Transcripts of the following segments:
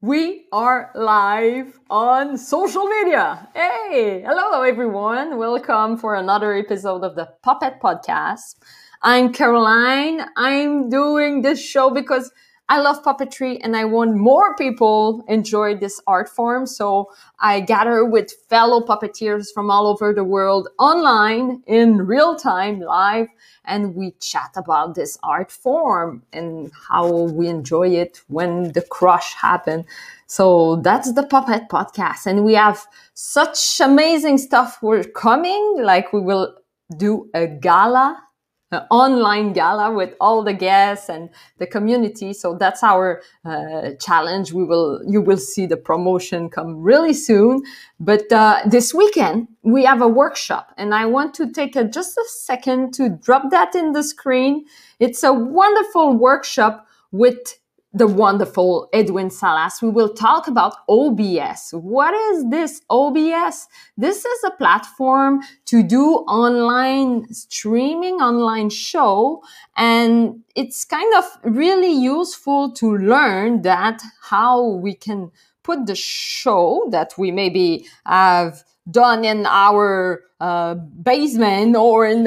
We are live on social media. Hey, hello everyone. Welcome for another episode of the Puppet Podcast. I'm Caroline. I'm doing this show because I love puppetry and I want more people enjoy this art form. So I gather with fellow puppeteers from all over the world online in real time live and we chat about this art form and how we enjoy it when the crush happen. So that's the puppet podcast and we have such amazing stuff we're coming like we will do a gala uh, online gala with all the guests and the community. So that's our uh, challenge. We will, you will see the promotion come really soon. But uh, this weekend we have a workshop, and I want to take a, just a second to drop that in the screen. It's a wonderful workshop with the wonderful Edwin Salas. We will talk about OBS. What is this OBS? This is a platform to do online streaming, online show, and it's kind of really useful to learn that how we can put the show that we maybe have done in our uh, basement or in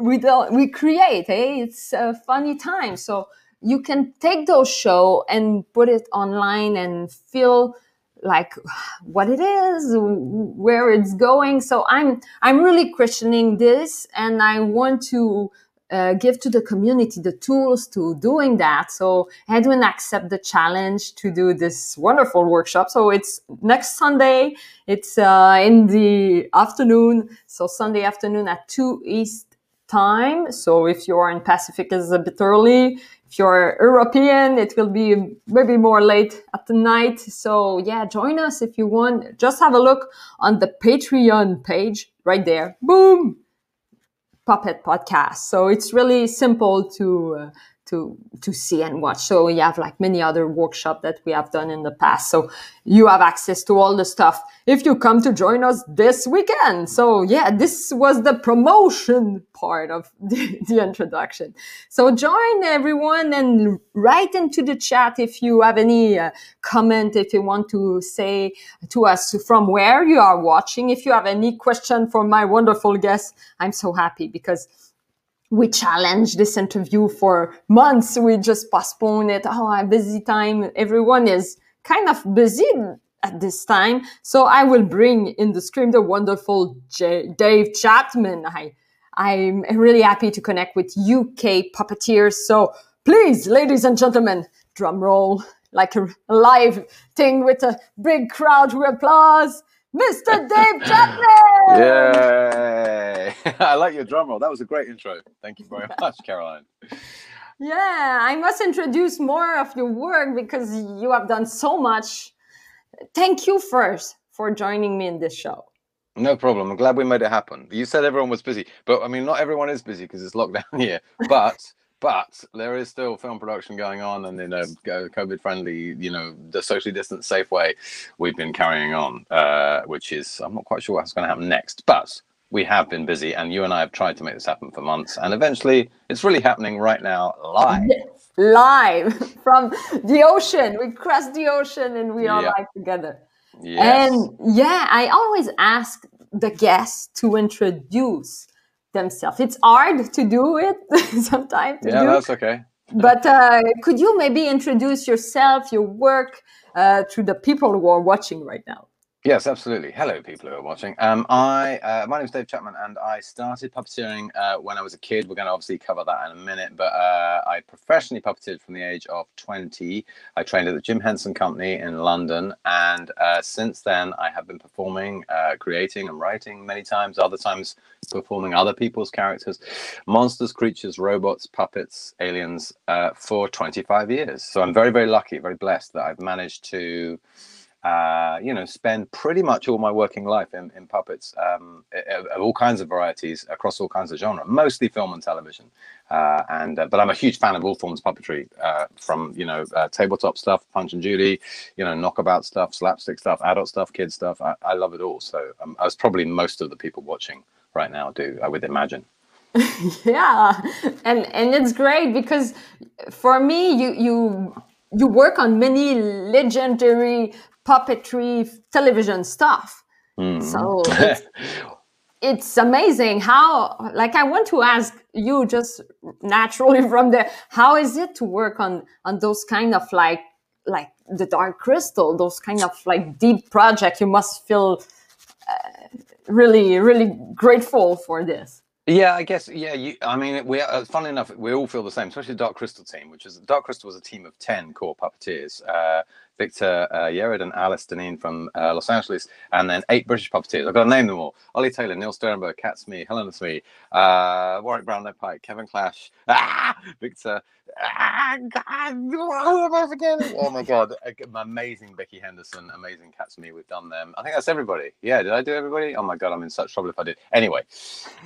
we, we create. Hey, it's a funny time. So you can take those show and put it online and feel like what it is where it's going. So i'm i'm really questioning this and i want to uh, give to the community the tools to doing that. So edwin accept the challenge to do this wonderful workshop. So it's next sunday. It's uh, in the afternoon. So sunday afternoon at 2 east time. So if you are in pacific is a bit early you're European, it will be maybe more late at the night. So yeah, join us if you want. Just have a look on the Patreon page right there. Boom! Puppet Podcast. So it's really simple to uh, to to see and watch. So you have like many other workshops that we have done in the past. So you have access to all the stuff if you come to join us this weekend. So yeah, this was the promotion part of the, the introduction. So join everyone and write into the chat if you have any uh, comment, if you want to say to us from where you are watching, if you have any question for my wonderful guests, I'm so happy because we challenged this interview for months. We just postponed it. Oh, I'm busy time. Everyone is kind of busy at this time. So I will bring in the screen the wonderful J- Dave Chapman. I, I'm really happy to connect with UK puppeteers. So please, ladies and gentlemen, drum roll like a live thing with a big crowd with applause. Mr. Dave Chapman! Yay! I like your drum roll. That was a great intro. Thank you very much, Caroline. Yeah, I must introduce more of your work because you have done so much. Thank you first for joining me in this show. No problem. I'm glad we made it happen. You said everyone was busy, but I mean, not everyone is busy because it's lockdown here. But but there is still film production going on and in a covid friendly you know the socially distant safe way we've been carrying on uh, which is i'm not quite sure what's going to happen next but we have been busy and you and i have tried to make this happen for months and eventually it's really happening right now live. Live from the ocean. We crossed the ocean and we are yeah. live together. Yes. and yeah i always ask the guests to introduce themselves. It's hard to do it sometimes. yeah, do. that's okay. but uh, could you maybe introduce yourself, your work, uh, to the people who are watching right now? Yes, absolutely. Hello, people who are watching. Um, I uh, my name is Dave Chapman, and I started puppeteering uh, when I was a kid. We're going to obviously cover that in a minute, but uh, I professionally puppeted from the age of twenty. I trained at the Jim Henson Company in London, and uh, since then I have been performing, uh, creating, and writing many times. Other times performing other people's characters, monsters, creatures, robots, puppets, aliens, uh, for twenty five years. So I'm very, very lucky, very blessed that I've managed to uh, you know, spend pretty much all my working life in, in puppets um, of all kinds of varieties across all kinds of genre, mostly film and television. Uh, and uh, but I'm a huge fan of all forms of puppetry, uh, from you know uh, tabletop stuff, Punch and Judy, you know knockabout stuff, slapstick stuff, adult stuff, kid stuff. I, I love it all. So um, as probably most of the people watching right now do, I would imagine. yeah, and and it's great because for me, you you you work on many legendary puppetry television stuff. Mm. So it's, it's amazing how like I want to ask you just naturally from there how is it to work on on those kind of like like the dark crystal those kind of like deep project you must feel uh, really really grateful for this yeah, I guess. Yeah, you, I mean, we. Uh, funny enough, we all feel the same, especially the Dark Crystal team, which is Dark Crystal was a team of ten core puppeteers. Uh, Victor uh, Yerrid and Alice Dinnean from uh, Los Angeles, and then eight British puppeteers. I've got to name them all: Ollie Taylor, Neil Sterenberg, Kat Smee, Helena Smee, uh, Warrick Brownlow Pike, Kevin Clash, ah, Victor. Ah, God? Oh my God, amazing Beccy Henderson, amazing Kat Smee. We've done them. I think that's everybody. Yeah, did I do everybody? Oh my God, I'm in such trouble if I did. Anyway,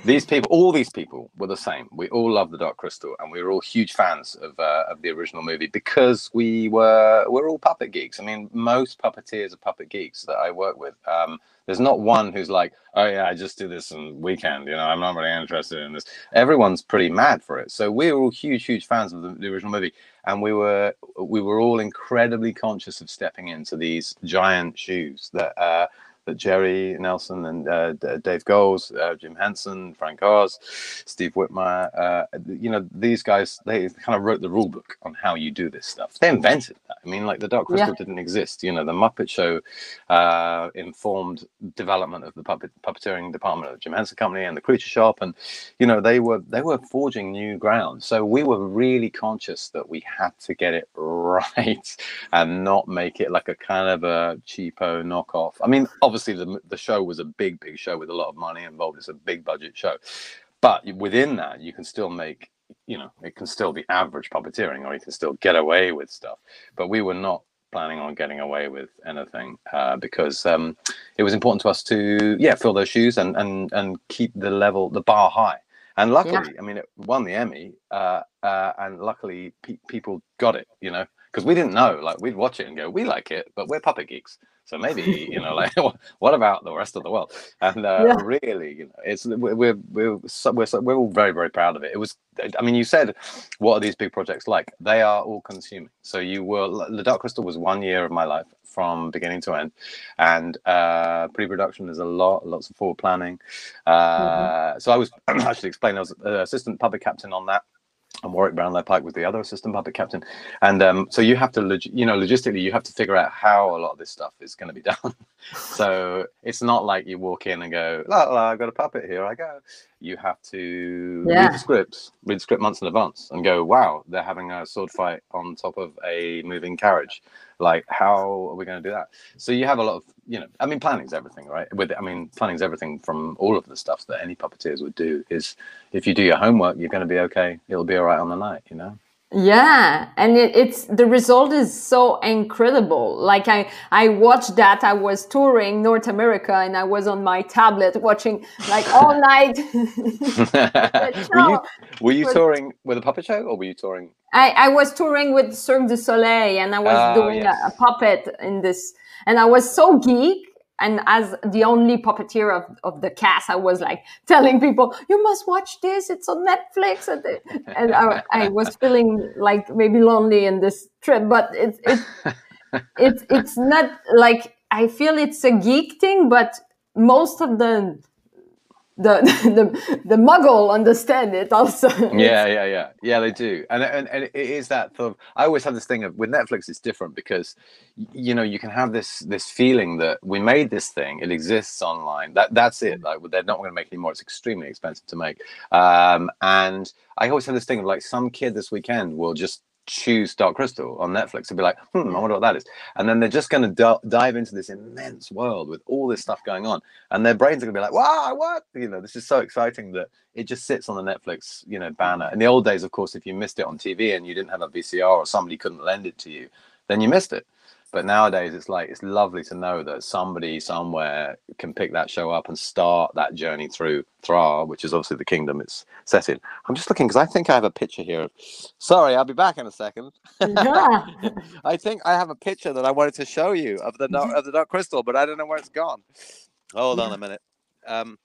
these people, all these people were the same. We all love the Dark Crystal, and we were all huge fans of uh, of the original movie because we were we're all puppet geeks. I mean, most puppeteers are puppet geeks that I work with. Um, there's not one who's like, oh yeah, I just do this on weekend. You know, I'm not really interested in this. Everyone's pretty mad for it. So we were all huge, huge fans of the, the original movie, and we were we were all incredibly conscious of stepping into these giant shoes that. Uh, that Jerry Nelson and uh, Dave Goelz, uh, Jim Henson, Frank Oz, Steve Whitmire, uh, you know, these guys, they kind of wrote the rule book on how you do this stuff. They invented that. I mean, like the Dark Crystal yeah. didn't exist. You know, the Muppet Show uh, informed development of the puppet puppeteering department of the Jim Henson Company and the Creature Shop, and you know, they were they were forging new ground. So we were really conscious that we had to get it right and not make it like a kind of a cheapo knockoff. I mean, obviously the the show was a big, big show with a lot of money involved. It's a big budget show, but within that, you can still make you know it can still be average puppeteering, or you can still get away with stuff. But we were not planning on getting away with anything uh, because um, it was important to us to yeah fill those shoes and and and keep the level the bar high. And luckily, yeah. I mean, it won the Emmy, uh, uh, and luckily pe- people got it. You know, because we didn't know. Like we'd watch it and go, we like it, but we're puppet geeks. So maybe you know, like, what about the rest of the world? And uh, yeah. really, you know, it's we're we're we're, we're we're all very very proud of it. It was, I mean, you said, what are these big projects like? They are all consuming. So you were the Dark Crystal was one year of my life from beginning to end, and uh, pre-production is a lot, lots of forward planning. Uh, mm-hmm. So I was actually explaining, I was assistant puppet captain on that and Warrick Brownlow Pike was the other assistant puppet captain. And um, so you have to, log- you know, logistically, you have to figure out how a lot of this stuff is going to be done. so it's not like you walk in and go, la, la, I've got a puppet, here I go. You have to yeah. read the scripts, read the script months in advance and go, wow, they're having a sword fight on top of a moving carriage. Like, how are we going to do that? So you have a lot of, you know, I mean, planning's everything, right? With, I mean, planning's everything from all of the stuff that any puppeteers would do. Is if you do your homework, you're going to be okay. It'll be all right on the night, you know. Yeah, and it, it's the result is so incredible. Like I, I watched that. I was touring North America, and I was on my tablet watching like all night. were you, were you touring with a puppet show, or were you touring? I, I was touring with Cirque du Soleil, and I was oh, doing yes. a, a puppet in this, and I was so geek and as the only puppeteer of, of the cast i was like telling people you must watch this it's on netflix. And, and I, I, was feeling like maybe lonely in this trip but it's it's it's it's not like i feel it's a geek thing but most of the the the the muggle understand it also. Yeah yeah yeah. Yeah they do. And, and and it is that sort of i always have this thing of with netflix it's different because you know you can have this this feeling that we made this thing it exists online that that's it like they're not going to make any more it's extremely expensive to make. Um and i always have this thing of like some kid this weekend will just choose Dark Crystal on Netflix and be like, hmm, I wonder what that is. And then they're just going to d- dive into this immense world with all this stuff going on. And their brains are going to be like, wow, I what? You know, this is so exciting that it just sits on the Netflix, you know, banner. In the old days, of course, if you missed it on TV and you didn't have a VCR or somebody couldn't lend it to you, then you missed it. But nowadays, it's like it's lovely to know that somebody somewhere can pick that show up and start that journey through Thra, which is obviously the kingdom it's set in. I'm just looking because I think I have a picture here. Sorry, I'll be back in a second. Yeah. I think I have a picture that I wanted to show you of the of the dark crystal, but I don't know where it's gone. Hold on a minute. Um,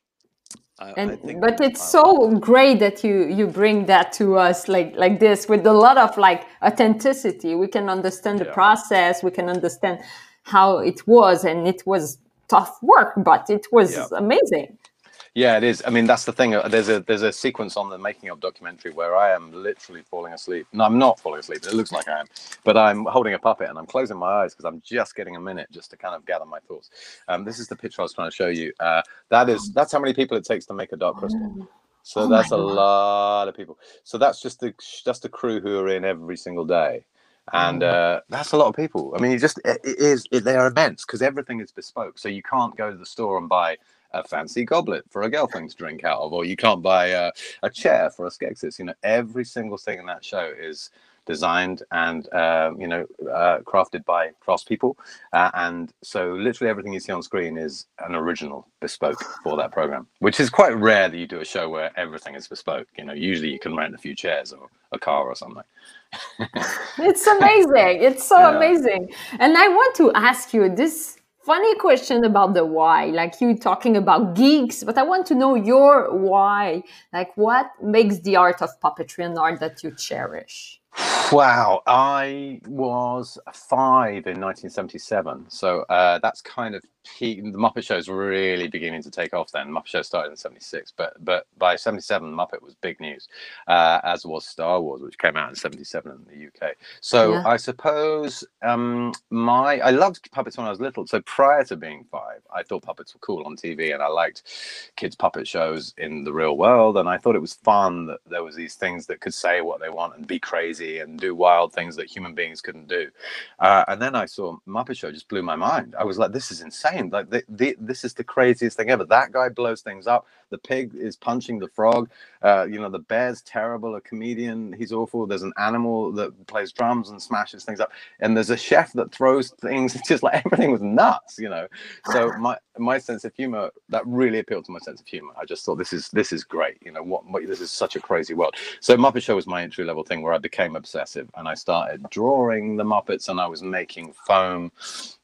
I, and I but it's uh, so great that you you bring that to us like like this with a lot of like authenticity we can understand the Yeah. process we can understand how it was and it was tough work but it was Yeah. amazing Yeah, it is. I mean, that's the thing. uh, There's a there's a sequence on the making of documentary where I am literally falling asleep. No, I'm not falling asleep. It looks like I am, but I'm holding a puppet and I'm closing my eyes because I'm just getting a minute just to kind of gather my thoughts. Um, this is the picture I was trying to show you. Uh, that is that's how many people it takes to make a dark crystal. So Oh that's a God. lot of people. So that's just the that's the crew who are in every single day, and Mm. uh, that's a lot of people. I mean, you just it, it is it, they are immense because everything is bespoke. So you can't go to the store and buy a fancy goblet for a girlfriend to drink out of, or you can't buy a, a chair for a skeksis. You know, every single thing in that show is designed and um, you know uh, crafted by craftspeople, uh, and so literally everything you see on screen is an original, bespoke for that program, which is quite rare that you do a show where everything is bespoke. You know, usually you can rent a few chairs or a car or something. it's amazing it's so Yeah. amazing and i want to ask you this funny question about the why like you talking about geeks but i want to know your why. Like what makes the art of puppetry an art that you cherish? Wow, I was five in 1977, so uh, that's kind of peak. The Muppet Show's really beginning to take off. Then Muppet Show started in '76, but but by '77, Muppet was big news, uh, as was Star Wars, which came out in '77 in the UK. So Yeah. I suppose um, my I loved puppets when I was little. So prior to being five, I thought puppets were cool on TV, and I liked kids puppet shows in the real world and i thought it was fun that there was these things that could say what they want and be crazy and do wild things that human beings couldn't do uh, and then i saw muppet show just blew my mind i was like this is insane like the, the, this is the craziest thing ever. That guy blows things up. The pig is punching the frog. Uh, you know the bear's terrible a comedian he's awful. There's an animal that plays drums and smashes things up. And there's a chef that throws things it's just like everything was nuts you know? So my my sense of humor that really appealed to my sense of humor. I just thought this is this is great you know what, what this is such a crazy world. So muppet show was my entry level thing where i became obsessive and i started drawing the muppets and i was making foam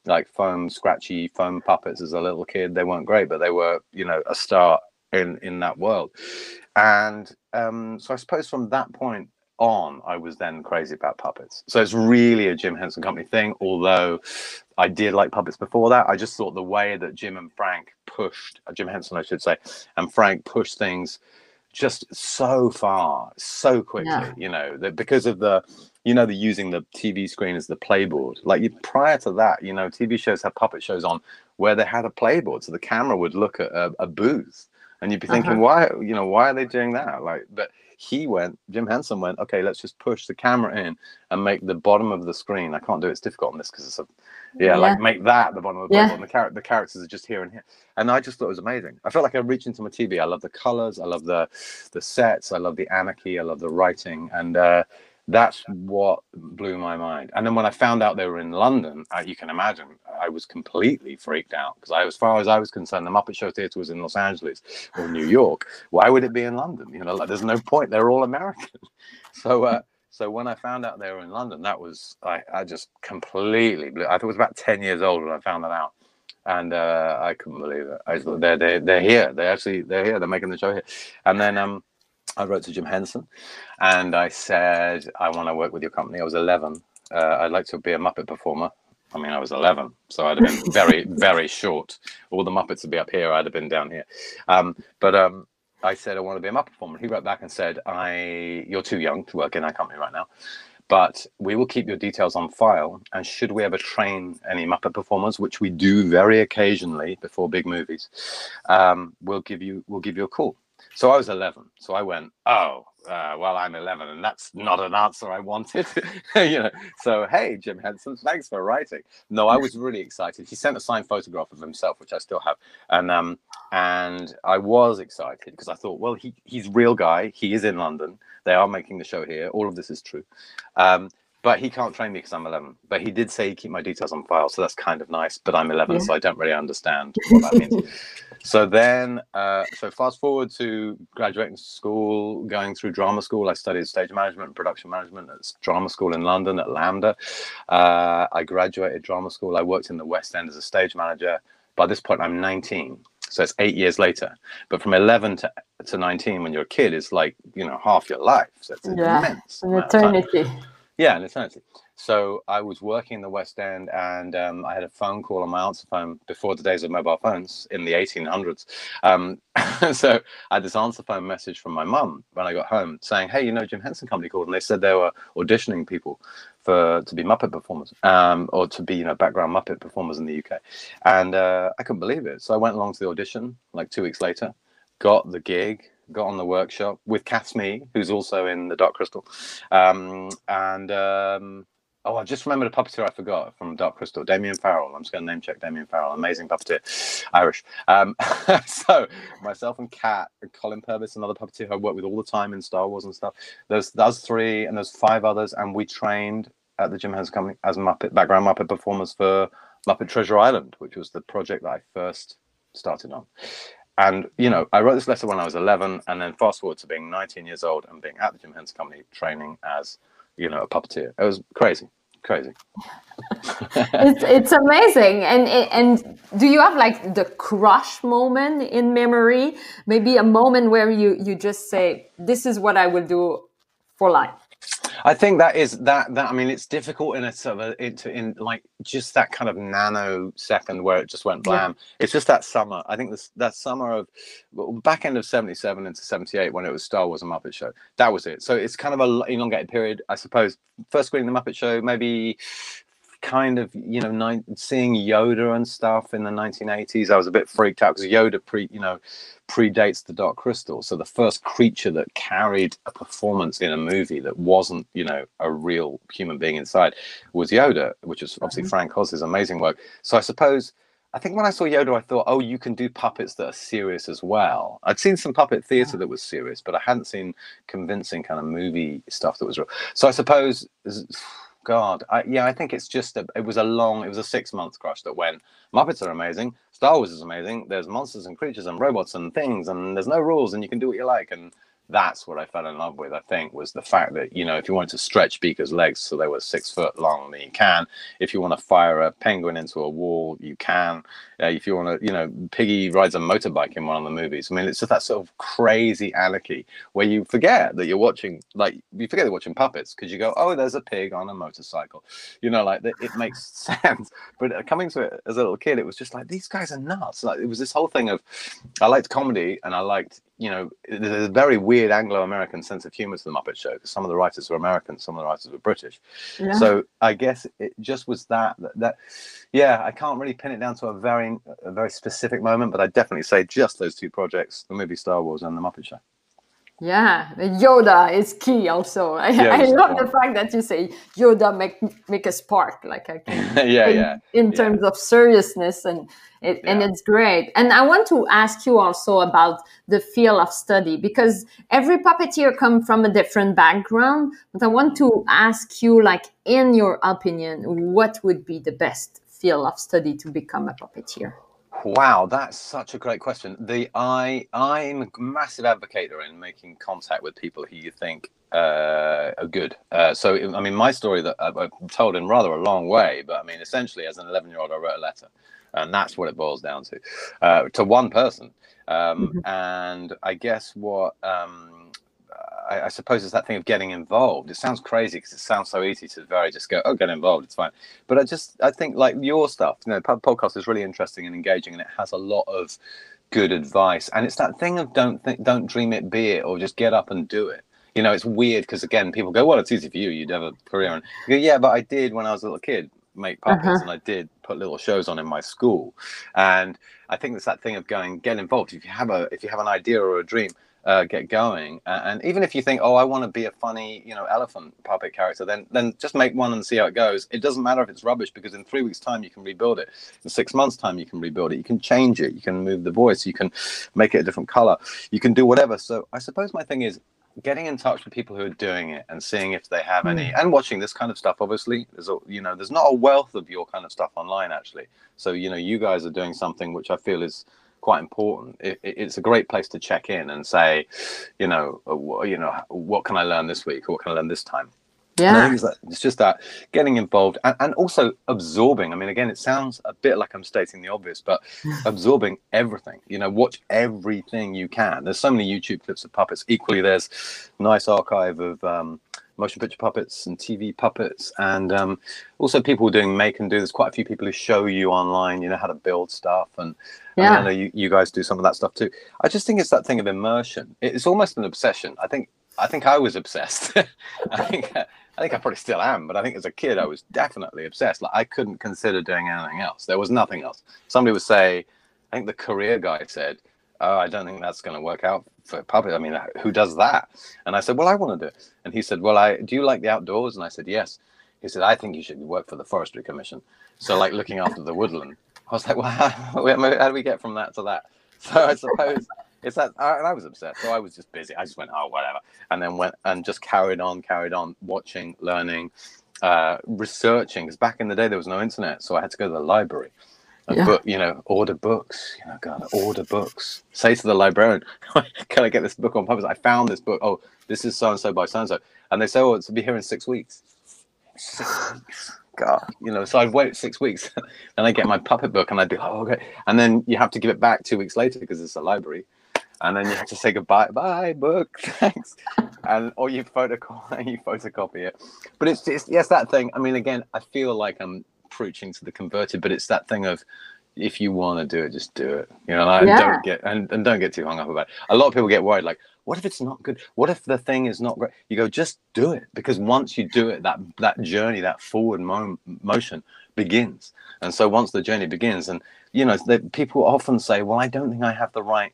like foam scratchy foam puppets as a little kid they weren't great but they were you know a start in in that world and um so i suppose from that point on, I was then crazy about puppets. So it's really a Jim Henson Company thing, although I did like puppets before that. I just thought the way that Jim and Frank pushed, uh, Jim Henson, I should say, and Frank pushed things just so far, so quickly, Yeah. you know, that because of the, you know, the using the TV screen as the playboard. Like you, prior to that, you know, TV shows had puppet shows on where they had a playboard. So the camera would look at a, a booth and you'd be thinking, Uh-huh. why, you know, why are they doing that? Like, but he went, Jim Henson went, okay, let's just push the camera in and make the bottom of the screen. I can't do it. It's difficult on this because it's a, yeah, like make that the bottom of the Yeah. playboard. And the, char- the characters are just here and here. And I just thought it was amazing. I felt like I reached into my TV. I love the colors. I love the, the sets. I love the anarchy. I love the writing. And, uh, that's what blew my mind. And then when I found out they were in London, you can imagine I was completely freaked out because as far as I was concerned, the Muppet Show Theatre was in Los Angeles or New York. Why would it be in London? You know, like there's no point. They're all American. So, uh, so when I found out they were in London, that was I, I just completely blew. I thought it was about ten years old when I found that out, and uh, I couldn't believe it. I thought they're they they're here. They actually they're here. They're making the show here. And then um, I wrote to Jim Henson, and I said I want to work with your company. I was eleven. Uh, I'd like to be a Muppet performer. I mean, I was 11, so I'd have been very, very short. All the Muppets would be up here. I'd have been down here. Um, but um, I said I want to be a Muppet performer. He wrote back and said, "I, you're too young to work in our company right now, but we will keep your details on file. And should we ever train any Muppet performers, which we do very occasionally before big movies, um, we'll give you, we'll give you a call." So I was 11. So I went, "Oh, uh, well, I'm 11, and that's not an answer I wanted." you know. So hey, Jim Henson, thanks for writing. No, I was really excited. He sent a signed photograph of himself, which I still have, and um, and I was excited because I thought, well, he he's real guy. He is in London. They are making the show here. All of this is true. Um, but he can't train me because I'm 11. But he did say he'd keep my details on file, so that's kind of nice. But I'm 11, Yeah. so I don't really understand what that means. so then, uh, so fast forward to graduating school, going through drama school. I studied stage management and production management at drama school in London at LAMDA. Uh, I graduated drama school. I worked in the West End as a stage manager. By this point, I'm 19. So it's eight years later. But from 11 to, to 19, when you're a kid, is like, you know, half your life. So it's yeah, immense. An eternity. Yeah, an eternity. So I was working in the West End and um, I had a phone call on my answer phone before the days of mobile phones in the 1800s. Um, so I had this answer phone message from my mum when I got home saying, Hey, you know, Jim Henson Company called and they said they were auditioning people for to be Muppet performers um, or to be, you know, background Muppet performers in the UK. And uh, I couldn't believe it. So I went along to the audition like two weeks later, got the gig, got on the workshop with Kath Smee, who's also in the Dark Crystal. Um, and um, Oh, I just remembered a puppeteer I forgot from Dark Crystal, Damian Farrell. I'm just going to name check Damian Farrell, amazing puppeteer, Irish. Um, so myself and Kat and Colin Purvis, another puppeteer I work with all the time in Star Wars and stuff. There's those three, and there's five others, and we trained at the Jim Henson Company as Muppet background Muppet performers for Muppet Treasure Island, which was the project that I first started on. And you know, I wrote this letter when I was 11, and then fast forward to being 19 years old and being at the Jim Henson Company training as you know a puppeteer. It was crazy, crazy. it's it's amazing. And and do you have like the crush moment in memory? Maybe a moment where you you just say, "This is what I will do for life." I think that is that that I mean it's difficult in a sort of a, it, in like just that kind of nanosecond where it just went blam. Yeah. It's just that summer. I think this that summer of back end of seventy seven into seventy eight when it was Star Wars and Muppet Show. That was it. So it's kind of a elongated period, I suppose. First screening the Muppet Show, maybe kind of you know seeing Yoda and stuff in the 1980s. I was a bit freaked out because Yoda pre you know predates the Dark Crystal. So the first creature that carried a performance in a movie that wasn't you know a real human being inside was Yoda, which is obviously mm-hmm. Frank Oz's amazing work. So I suppose. I think when I saw Yoda, I thought, oh, you can do puppets that are serious as well. I'd seen some puppet theater that was serious, but I hadn't seen convincing kind of movie stuff that was real. So I suppose God, I, yeah, I think it's just a, it was a long, it was a six month crush that went. Muppets are amazing, Star Wars is amazing. There's monsters and creatures and robots and things, and there's no rules, and you can do what you like. And that's what I fell in love with. I think was the fact that you know if you wanted to stretch Beaker's legs so they were six foot long, then you can. If you want to fire a penguin into a wall, you can. Uh, if you want to, you know, Piggy rides a motorbike in one of the movies. I mean, it's just that sort of crazy anarchy where you forget that you're watching, like you forget you're watching puppets because you go, oh, there's a pig on a motorcycle. You know, like it makes sense. But coming to it as a little kid, it was just like these guys are nuts. Like it was this whole thing of I liked comedy and I liked you know, there's a very weird Anglo-American sense of humor to the Muppet Show because some of the writers were American, some of the writers were British. Yeah. So I guess it just was that, that, that yeah, I can't really pin it down to a very a very specific moment, but I definitely say just those two projects: the movie Star Wars and the Muppet Show. Yeah, Yoda is key also. I, yeah, I love the fact that you say Yoda make make a spark, like I can, yeah, in, yeah, in terms yeah. of seriousness, and it, yeah. and it's great. And I want to ask you also about the field of study because every puppeteer come from a different background. But I want to ask you, like, in your opinion, what would be the best field of study to become a puppeteer? Wow, that's such a great question. The I I'm a massive advocate in making contact with people who you think uh, are good. Uh, so I mean, my story that I've told in rather a long way, but I mean, essentially, as an 11 year old, I wrote a letter, and that's what it boils down to, uh, to one person. Um, mm-hmm. And I guess what um, I, I, suppose it's that thing of getting involved. It sounds crazy because it sounds so easy to very just go, oh, get involved, it's fine. But I just, I think like your stuff, you know, podcast is really interesting and engaging, and it has a lot of good advice. And it's that thing of don't think, don't dream it, be it, or just get up and do it. You know, it's weird because again, people go, well, it's easy for you. You'd have a career, and go, yeah, but I did when I was a little kid make puppets uh-huh. and I did put little shows on in my school. And I think it's that thing of going, get involved. If you have a, if you have an idea or a dream, uh, get going. And even if you think, oh, I want to be a funny, you know, elephant puppet character, then then just make one and see how it goes. It doesn't matter if it's rubbish because in three weeks' time you can rebuild it. In six months' time you can rebuild it. You can change it. You can move the voice. You can make it a different color. You can do whatever. So I suppose my thing is getting in touch with people who are doing it and seeing if they have any hmm. and watching this kind of stuff obviously there's a, you know there's not a wealth of your kind of stuff online actually so you know you guys are doing something which i feel is quite important. It, it's a great place to check in and say, you know, uh, you know, what can I learn this week or what can I learn this time? Yeah. It's, that, it's, just that getting involved and, and, also absorbing. I mean, again, it sounds a bit like I'm stating the obvious, but absorbing everything. You know, watch everything you can. There's so many YouTube clips of puppets. Equally, there's nice archive of um, motion picture puppets and TV puppets, and um, also people doing make and do. There's quite a few people who show you online, you know, how to build stuff, and, yeah. and I know you, you guys do some of that stuff too. I just think it's that thing of immersion. It's almost an obsession. I think I think I was obsessed. I think I think I probably still am, but I think as a kid I was definitely obsessed. Like I couldn't consider doing anything else. There was nothing else. Somebody would say, I think the career guy said, "Oh, I don't think that's going to work out for puppet. I mean, who does that?" And I said, "Well, I want to do it." And he said, "Well, I do you like the outdoors?" And I said, "Yes." He said, "I think you should work for the Forestry Commission." So, like looking after the woodland. I was like, "Well, how, do we get from that to that?" So I suppose it's that, and I was upset. So I was just busy. I just went, oh, whatever. And then went and just carried on, carried on, watching, learning, uh, researching. Because back in the day, there was no internet. So I had to go to the library. And yeah. book, you know, order books. You know, God, order books. Say to the librarian, "Can I get this book on purpose?" I found this book. Oh, this is so and so by so and so, and they say, "Oh, it's to be here in six weeks." Six weeks. God, you know, so I'd wait six weeks, and I get my puppet book, and I'd be, oh, okay, and then you have to give it back two weeks later because it's a library, and then you have to say goodbye. Bye, book. Thanks. and or you photocopy you photocopy it. But it's just yes, that thing. I mean, again, I feel like I'm preaching to the converted, but it's that thing of if you want to do it, just do it. You know, and yeah. don't get and, and don't get too hung up about it. A lot of people get worried, like, what if it's not good? What if the thing is not great? You go, just do it, because once you do it, that that journey, that forward mo- motion begins. And so once the journey begins, and you know, people often say, well, I don't think I have the right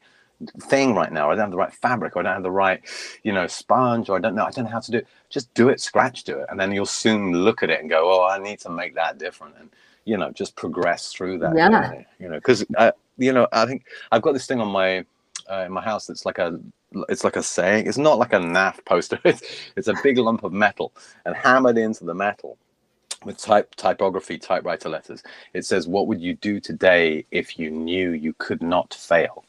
thing right now. I don't have the right fabric, or I don't have the right, you know, sponge, or I don't know. I don't know how to do it. Just do it, scratch do it, and then you'll soon look at it and go, "Oh, I need to make that different," and you know, just progress through that. Yeah. Journey, you know, because you know, I think I've got this thing on my uh, in my house that's like a it's like a saying. It's not like a NAF poster. It's it's a big lump of metal and hammered into the metal with type typography typewriter letters it says what would you do today if you knew you could not fail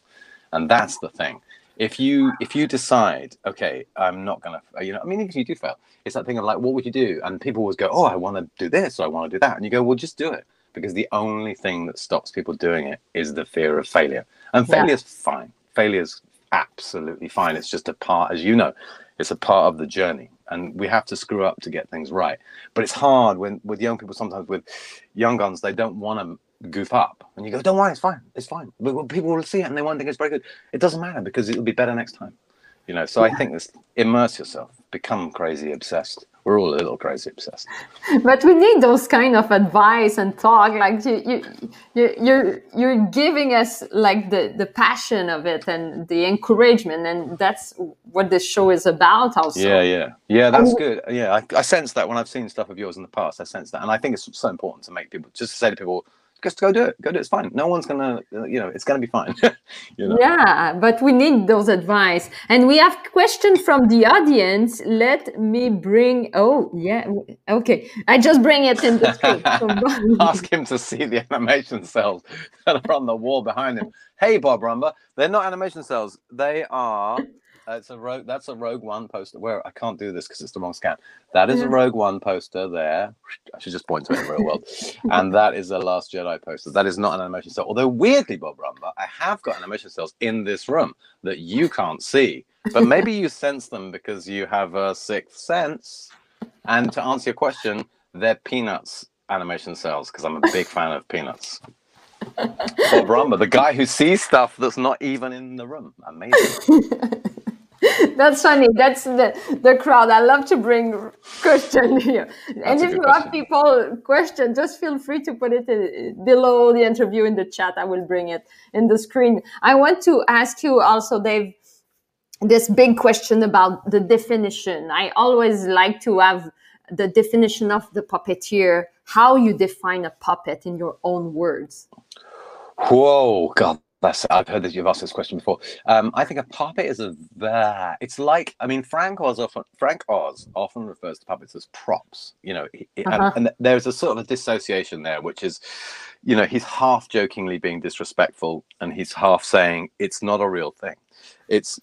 and that's the thing. If you if you decide okay i'm not gonna you know i mean if you do fail it's that thing of like what would you do? And people always go oh i want to do this or i want to do that. And you go well just do it. Because the only thing that stops people doing it is the fear of failure. And failure's yeah. fine. Failure's absolutely fine. It's just a part as you know it's a part of the journey. And we have to screw up to get things right. But it's hard when with young people sometimes with young guns they don't want to goof up. And you go don't worry it's fine it's fine. But people will see it and they won't think it's very good. It doesn't matter because it'll be better next time you know? So i think this immerse yourself become crazy obsessed. We're all a little crazy obsessed. But we need those kind of advice and talk like you you, you you're you're giving us like the the passion of it and the encouragement and that's what this show is about also. Yeah yeah. Yeah that's good. Yeah I, I sense that when i've seen stuff of yours in the past i sense that. And i think it's so important to make people just to say to people just go do it. Go do it. It's fine. No one's gonna, you know, it's gonna be fine. you know? Yeah, but we need those advice, and we have questions from the audience. Let me bring. Oh, yeah. Okay, I just bring it in the screen. Ask him to see the animation cells that are on the wall behind him. Hey, Bob Rumber, they're not animation cells. They are uh, it's a rogue. That's a Rogue One poster. Where I can't do this because it's the wrong scan. That is a mm. Rogue One poster there. I should just point to it in real world. and that is a Last Jedi poster. That is not an animation cell. Although weirdly, Bob Rumber, I have got animation cells in this room that you can't see. But maybe you sense them because you have a sixth sense. And to answer your question, they're Peanuts animation cells because I'm a big fan of Peanuts. Bob Rumber, the guy who sees stuff that's not even in the room. Amazing. That's funny. That's the the crowd. I love to bring question here. That's and if you question. have people question, just feel free to put it in, below the interview in the chat. I will bring it in the screen. I want to ask you also, Dave, this big question about the definition. I always like to have the definition of the puppeteer. How you define a puppet in your own words. Whoa, God, that's I've heard that you've asked this question before. Um, I think a puppet is a there. It's like I mean Frank Oz often Frank Oz often refers to puppets as props. You know, uh-huh. and, and, there's a sort of a dissociation there, which is, you know, he's half jokingly being disrespectful, and he's half saying it's not a real thing. It's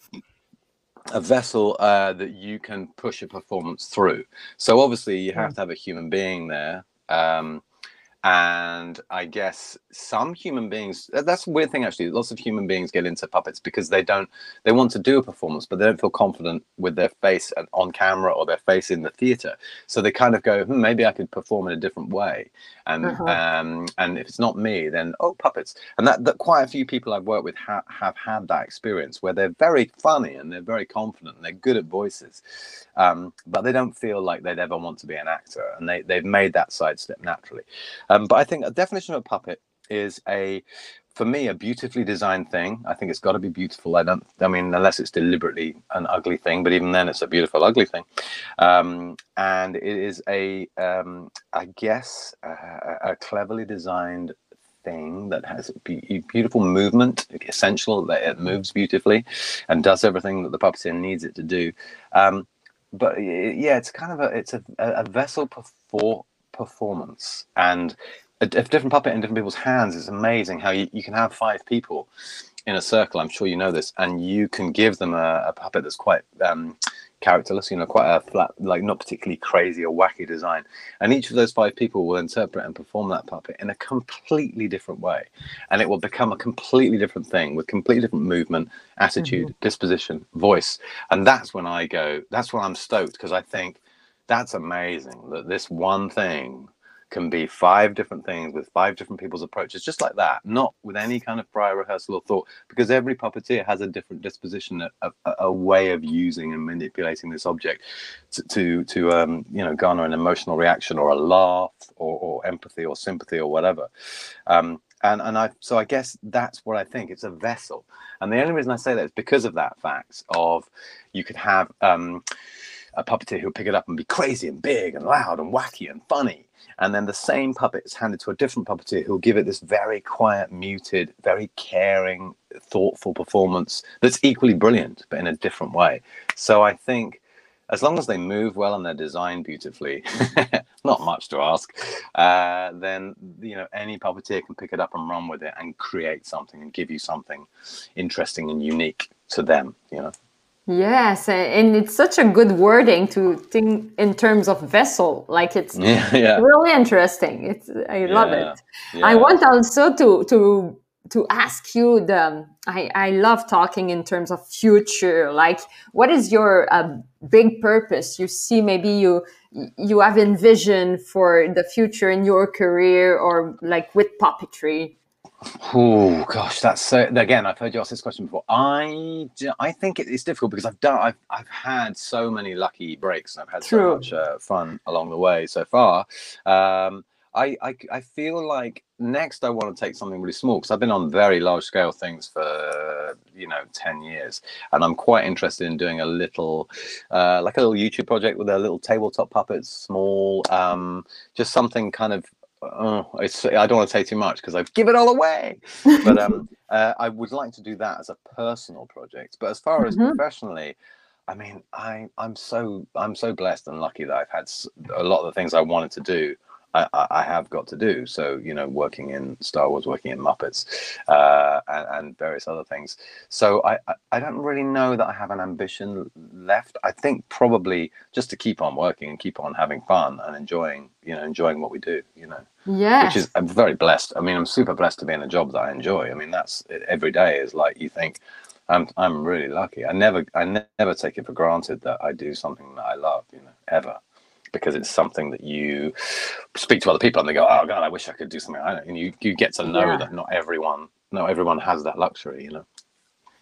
a vessel uh, that you can push a performance through. So obviously you have to have a human being there. Um, and I guess some human beings that's a weird thing actually. Lots of human beings get into puppets because they don't they want to do a performance, but they don't feel confident with their face on camera or their face in the theater. So they kind of go, hmm, maybe I could perform in a different way. And uh-huh. um, and if it's not me, then oh puppets. And that, that quite a few people I've worked with ha- have had that experience where they're very funny and they're very confident and they're good at voices, um, but they don't feel like they'd ever want to be an actor, and they they've made that sidestep naturally. Um, but I think a definition of a puppet is a for me a beautifully designed thing. I think it's got to be beautiful. I don't i mean unless it's deliberately an ugly thing but even then it's a beautiful ugly thing. Um, and it is a um, I guess a cleverly designed thing that has a beautiful movement essential that it moves beautifully and does everything that the puppeteer needs it to do. Um, but yeah it's kind of a it's a, a vessel for performance. And a, a, different puppet in different people's hands is amazing how you, you can have five people in a circle. I'm sure you know this. And you can give them a, a puppet that's quite um, characterless you know quite a flat like not particularly crazy or wacky design. And each of those five people will interpret and perform that puppet in a completely different way. And it will become a completely different thing with completely different movement attitude mm-hmm. disposition voice. And that's when i go that's when i'm stoked because i think that's amazing that this one thing can be five different things with five different people's approaches, just like that, not with any kind of prior rehearsal or thought, because every puppeteer has a different disposition, a, a, a way of using and manipulating this object to, to, to um, you know, garner an emotional reaction or a laugh or, or empathy or sympathy or whatever. Um, and and I so I guess that's what I think. It's a vessel, and the only reason I say that is because of that fact of you could have. Um, a puppeteer who'll pick it up and be crazy and big and loud and wacky and funny. And then the same puppet is handed to a different puppeteer who'll give it this very quiet, muted, very caring, thoughtful performance that's equally brilliant, but in a different way. So I think as long as they move well and they're designed beautifully, not much to ask, uh, then you know any puppeteer can pick it up and run with it and create something and give you something interesting and unique to them. You know. Yes, and it's such a good wording to think in terms of vessel. Like it's yeah, yeah. really interesting. It's I love yeah, it. I want also to to to ask you the I, I love talking in terms of future like what is your uh, big purpose you see maybe you you have envisioned for the future in your career or like with puppetry Oh gosh, that's so. Again, I've heard you ask this question before. I I think it's difficult because I've done I've I've had so many lucky breaks and I've had True. so much uh, fun along the way so far. Um, I, I I feel like next I want to take something really small because I've been on very large scale things for you know ten years, and I'm quite interested in doing a little, uh, like a little YouTube project with a little tabletop puppets, small, um, just something kind of oh, it's I don't want to say too much because I've given it all away. But um, uh, I would like to do that as a personal project. But as far as mm-hmm. professionally, I mean, I I'm so I'm so blessed and lucky that I've had a lot of the things I wanted to do I, I, have got to do. So, you know, working in Star Wars, working in Muppets, uh, and, and, various other things. So I, I don't really know that I have an ambition left. I think probably just to keep on working and keep on having fun and enjoying, you know, enjoying what we do, you know. Yeah. Which is, I'm very blessed. I mean, I'm super blessed to be in a job that I enjoy. I mean, that's every day is like you think, I'm I'm really lucky. I never I never take it for granted that I do something that I love, you know, ever because it's something that you speak to other people and they go, "Oh God, I wish I could do something." I don't, and you you get to know yeah. that not everyone not everyone has that luxury, you know.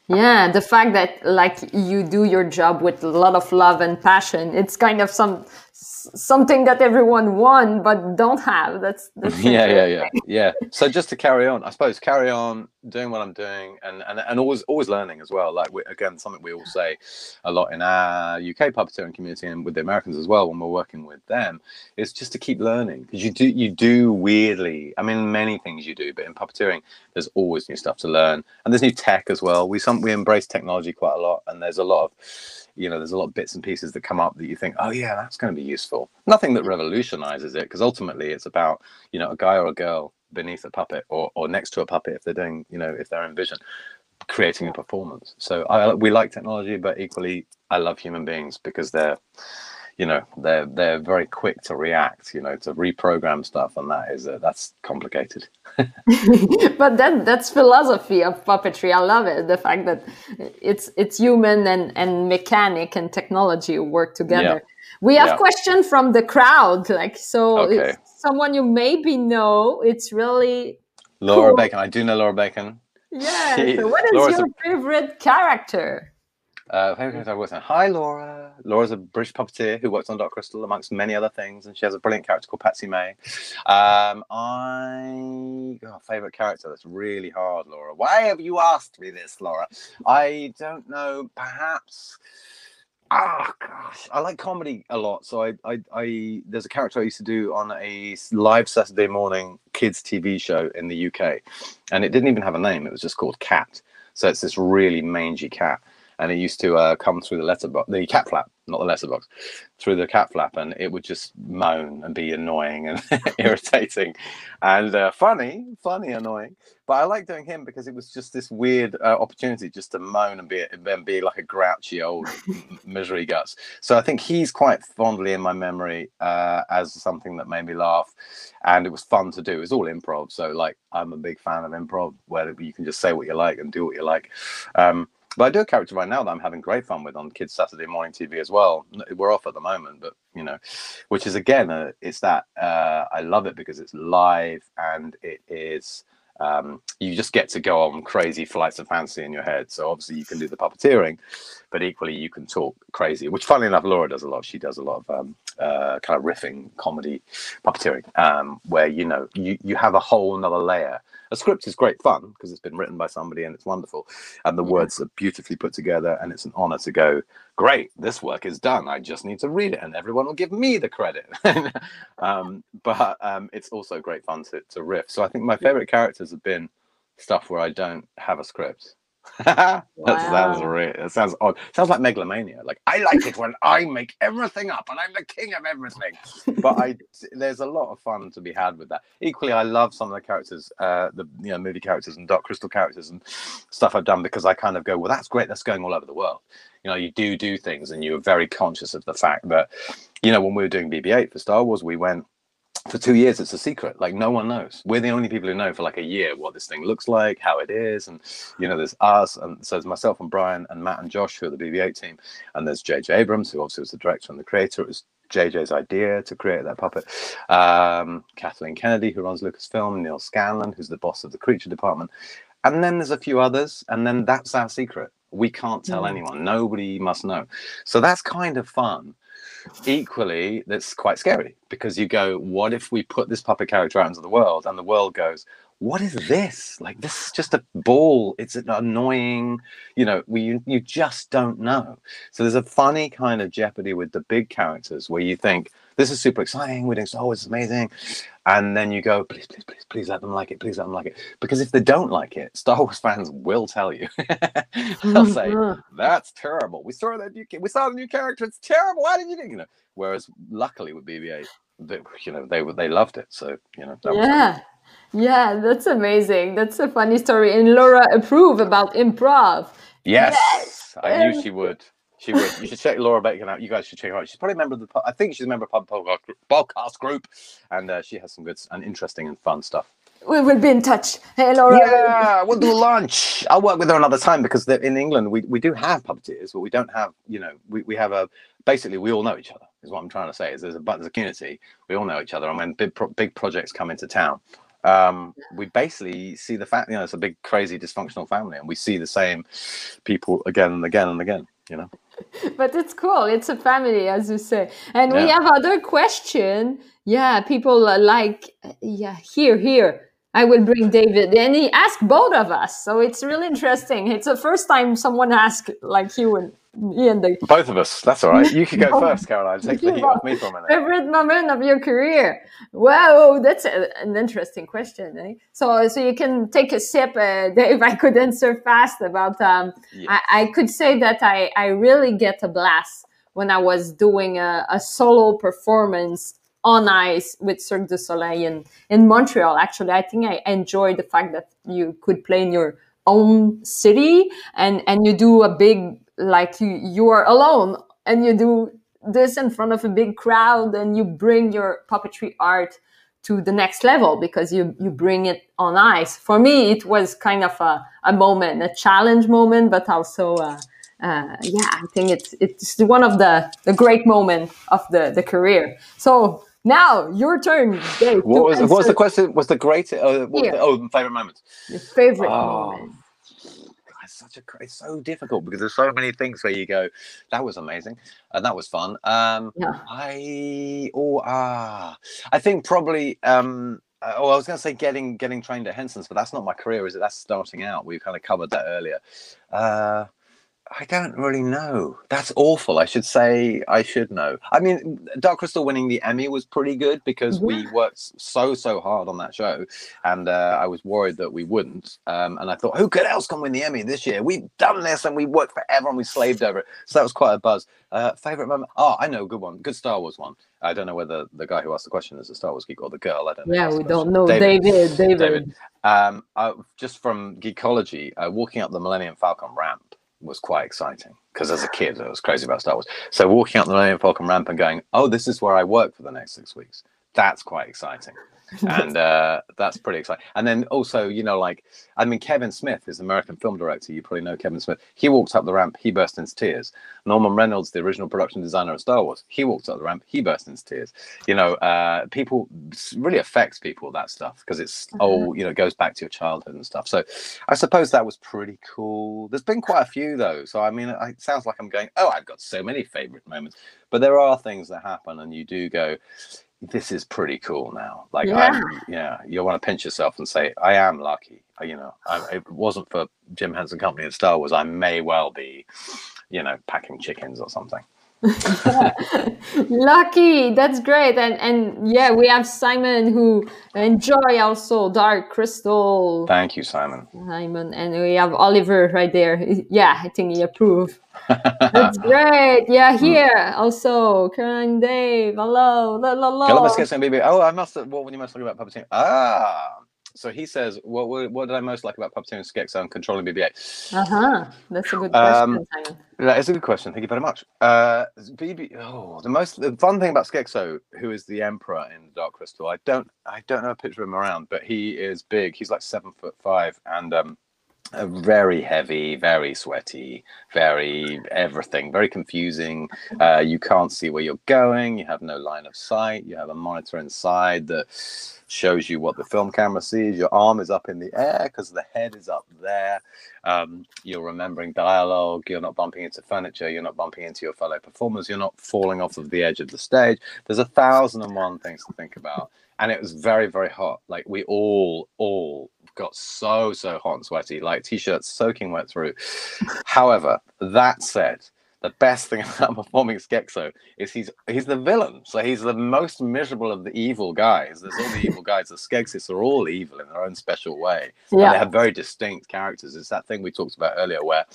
Yeah, the fact that like you do your job with a lot of love and passion, it's kind of some something that everyone won but don't have. That's, that's yeah, yeah, yeah, yeah. So just to carry on, I suppose carry on doing what I'm doing and and, and always always learning as well. Like we, again, something we all say a lot in our UK puppeteering community and with the Americans as well when we're working with them is just to keep learning because you do you do weirdly. I mean, many things you do, but in puppeteering, there's always new stuff to learn and there's new tech as well. We some we embrace technology quite a lot and there's a lot of you know there's a lot of bits and pieces that come up that you think oh yeah that's going to be useful nothing that revolutionizes it because ultimately it's about you know a guy or a girl beneath a puppet or, or next to a puppet if they're doing you know if they're in vision creating a performance. So I, we like technology, but equally, I love human beings because they're, you know, they're they're very quick to react. You know, to reprogram stuff, and that is uh, that's complicated. but that that's philosophy of puppetry. I love it. The fact that it's it's human and and mechanic and technology work together. Yeah. We have yeah. question from the crowd, like so. Okay. someone you maybe know. It's really Laura cool. Bacon. I do know Laura Bacon. Yeah. so what is Laura's your a, favorite character? Uh, favorite character I worked on. Hi, Laura. Laura's a British puppeteer who works on Dark Crystal amongst many other things, and she has a brilliant character called Patsy May. Um, I oh, favorite character. That's really hard, Laura. Why have you asked me this, Laura? I don't know. Perhaps. Ah, oh, gosh, I like comedy a lot. So I, I, I, there's a character I used to do on a live Saturday morning kids TV show in the UK, and it didn't even have a name. It was just called Cat. So it's this really mangy cat, and it used to uh, come through the letterbox, the cat flap, not the letterbox, through the cat flap, and it would just moan and be annoying and irritating, and uh, funny, funny, annoying. But I like doing him because it was just this weird uh, opportunity just to moan and be and be like a grouchy old misery guts. So I think he's quite fondly in my memory uh, as something that made me laugh, and it was fun to do. It's all improv, so like I'm a big fan of improv, where you can just say what you like and do what you like. Um, but I do a character right now that I'm having great fun with on Kids Saturday Morning TV as well. We're off at the moment, but you know, which is again, uh, it's that uh, I love it because it's live and it is um, you just get to go on crazy flights of fancy in your head. So obviously you can do the puppeteering, but equally you can talk crazy, which funnily enough, Laura does a lot. She does a lot of um, uh, kind of riffing comedy puppeteering, um, where you know you you have a whole another layer. A script is great fun because it's been written by somebody and it's wonderful, and the yeah. words are beautifully put together, and it's an honor to go. Great, this work is done. I just need to read it, and everyone will give me the credit. um, but um, it's also great fun to, to riff. So I think my favorite characters have been stuff where I don't have a script that sounds real. It sounds odd. Sounds like megalomania. Like I like it when I make everything up and I'm the king of everything. but I, there's a lot of fun to be had with that. Equally, I love some of the characters, uh, the you know movie characters and Dark Crystal characters and stuff I've done because I kind of go, well, that's great. That's going all over the world. You know, you do do things and you're very conscious of the fact that, you know, when we were doing BB-8 for Star Wars, we went for two years it's a secret. Like no one knows. We're the only people who know for like a year what this thing looks like how it is and you know there's us and so there's myself and brian and matt and josh who are the bb8 team and there's jj abrams who obviously was the director and the creator. It was jj's idea to create that puppet. Um, kathleen kennedy who runs lucasfilm neil scanlan who's the boss of the creature department. And then there's a few others and then that's our secret. We can't tell mm. anyone. Nobody must know. So that's kind of fun equally that's quite scary because you go what if we put this puppet character out into the world? And the world goes what is this? Like this is just a ball. It's annoying? You know we you, you just don't know. So there's a funny kind of jeopardy with the big characters where you think this is super exciting we're doing oh, so it's amazing and then you go, please, please, please, please let them like it, please let them like it. Because if they don't like it, Star Wars fans will tell you. They'll say. "That's terrible. We saw that new, we saw the new character. It's terrible. Why did you do?" You know. Whereas, luckily with BB-8, they, you know, they were they loved it. So you know, yeah. Yeah, that's amazing. That's a funny story. And Laura approve about improv. Yes, yes. I knew she would. She would. You should check Laura Bacon out. You guys should check her out. She's probably a member of the. I think she's a member of the podcast group, and uh, she has some good and interesting and fun stuff. We will be in touch. Hey, Laura. Yeah, we'll do lunch. I'll work with her another time because in England we, we do have puppeteers, but we don't have. You know, we, we have a basically we all know each other. Is what I'm trying to say. Is there's a but there's a community. We all know each other, and when big pro, big projects come into town, um, we basically see the fact you know it's a big crazy dysfunctional family and we see the same people again and again and again you know but it's cool it's a family as you say. And yeah. we have other question. Yeah people like yeah here here i will bring david and he asked both of us so it's really interesting it's the first time someone asked like you and me and the both of us. That's all right. You can go first, Caroline. Take the heat off me for a minute. Favorite moment of your career? Wow, that's a, an interesting question. Eh? So, so you can take a sip, uh, Dave. I could answer fast about. Um, I, I, could say that I I really get a blast when I was doing a, a solo performance on ice with Cirque du Soleil in, in Montreal. Actually, I think I enjoyed the fact that you could play in your own city and and you do a big like you you are alone and you do this in front of a big crowd and you bring your puppetry art to the next level because you you bring it on ice for me it was kind of a, a moment a challenge moment but also uh, uh, yeah i think it's it's one of the the great moments of the the career so now your turn Dave, what was what was the question was the great uh, what was the, oh favorite moment your favorite oh. moment such a it's so difficult because there's so many things where you go, that was amazing and that was fun. Um, yeah. I oh ah, I think probably um. Uh, oh, I was going to say getting getting trained at Henson's, but that's not my career, is it? That's starting out. We kind of covered that earlier. Uh, I don't really know. That's awful. I should say I should know. I mean, Dark Crystal winning the Emmy was pretty good because yeah. we worked so so hard on that show, and uh, I was worried that we wouldn't. Um, and I thought, who could else can win the Emmy this year? We've done this and we worked forever and we slaved over it. So that was quite a buzz. Uh, favorite moment? Oh, I know, a good one, good Star Wars one. I don't know whether the guy who asked the question is a Star Wars geek or the girl. I don't know. Yeah, we don't know. David. David. David. David. Um, I, just from Geekology, uh, walking up the Millennium Falcon ramp was quite exciting because as a kid I was crazy about Star Wars. So walking up the Millennium Falcon ramp and going, "Oh, this is where I work for the next six weeks." That's quite exciting, and uh, that's pretty exciting. And then also, you know, like I mean, Kevin Smith is an American film director. You probably know Kevin Smith. He walked up the ramp, he burst into tears. Norman Reynolds, the original production designer of Star Wars, he walked up the ramp, he burst into tears. You know, uh, people really affects people that stuff because it's mm-hmm. oh, you know, it goes back to your childhood and stuff. So I suppose that was pretty cool. There's been quite a few though. So I mean, it sounds like I'm going, oh, I've got so many favorite moments, but there are things that happen, and you do go this is pretty cool now. Like, yeah, I'm, yeah you'll want to pinch yourself and say, I am lucky. You know, I, if it wasn't for Jim Henson Company and Star Wars, I may well be, you know, packing chickens or something. Lucky, that's great, and and yeah, we have Simon who enjoy also Dark Crystal. Thank you, Simon. Simon, and we have Oliver right there. Yeah, I think he approve. that's great. Yeah, hmm. here also Karen Dave. Hello, hello, hello. Oh, I must. Have, what were you must talk about puppeteering? Ah. So he says, "What what did I most like about puppeteering Skekso and controlling BB-8?" Uh huh. That's a good question. Um, that is a good question. Thank you very much. Uh, BB. Oh, the most the fun thing about Skekso, who is the emperor in the Dark Crystal, I don't I don't know a picture of him around, but he is big. He's like seven foot five, and um, very heavy, very sweaty, very everything, very confusing. Uh, you can't see where you're going. You have no line of sight. You have a monitor inside that shows you what the film camera sees. Your arm is up in the air because the head is up there. Um, you're remembering dialogue. You're not bumping into furniture. You're not bumping into your fellow performers. You're not falling off of the edge of the stage. There's a thousand and one things to think about. And it was very, very hot. Like we all, all got so, so hot and sweaty, like t-shirts soaking wet through. However, that said, the best thing about performing Skekso is he's he's the villain. So he's the most miserable of the evil guys. There's all the evil guys. The Skeksis are all evil in their own special way. Yeah. And they have very distinct characters. It's that thing we talked about earlier where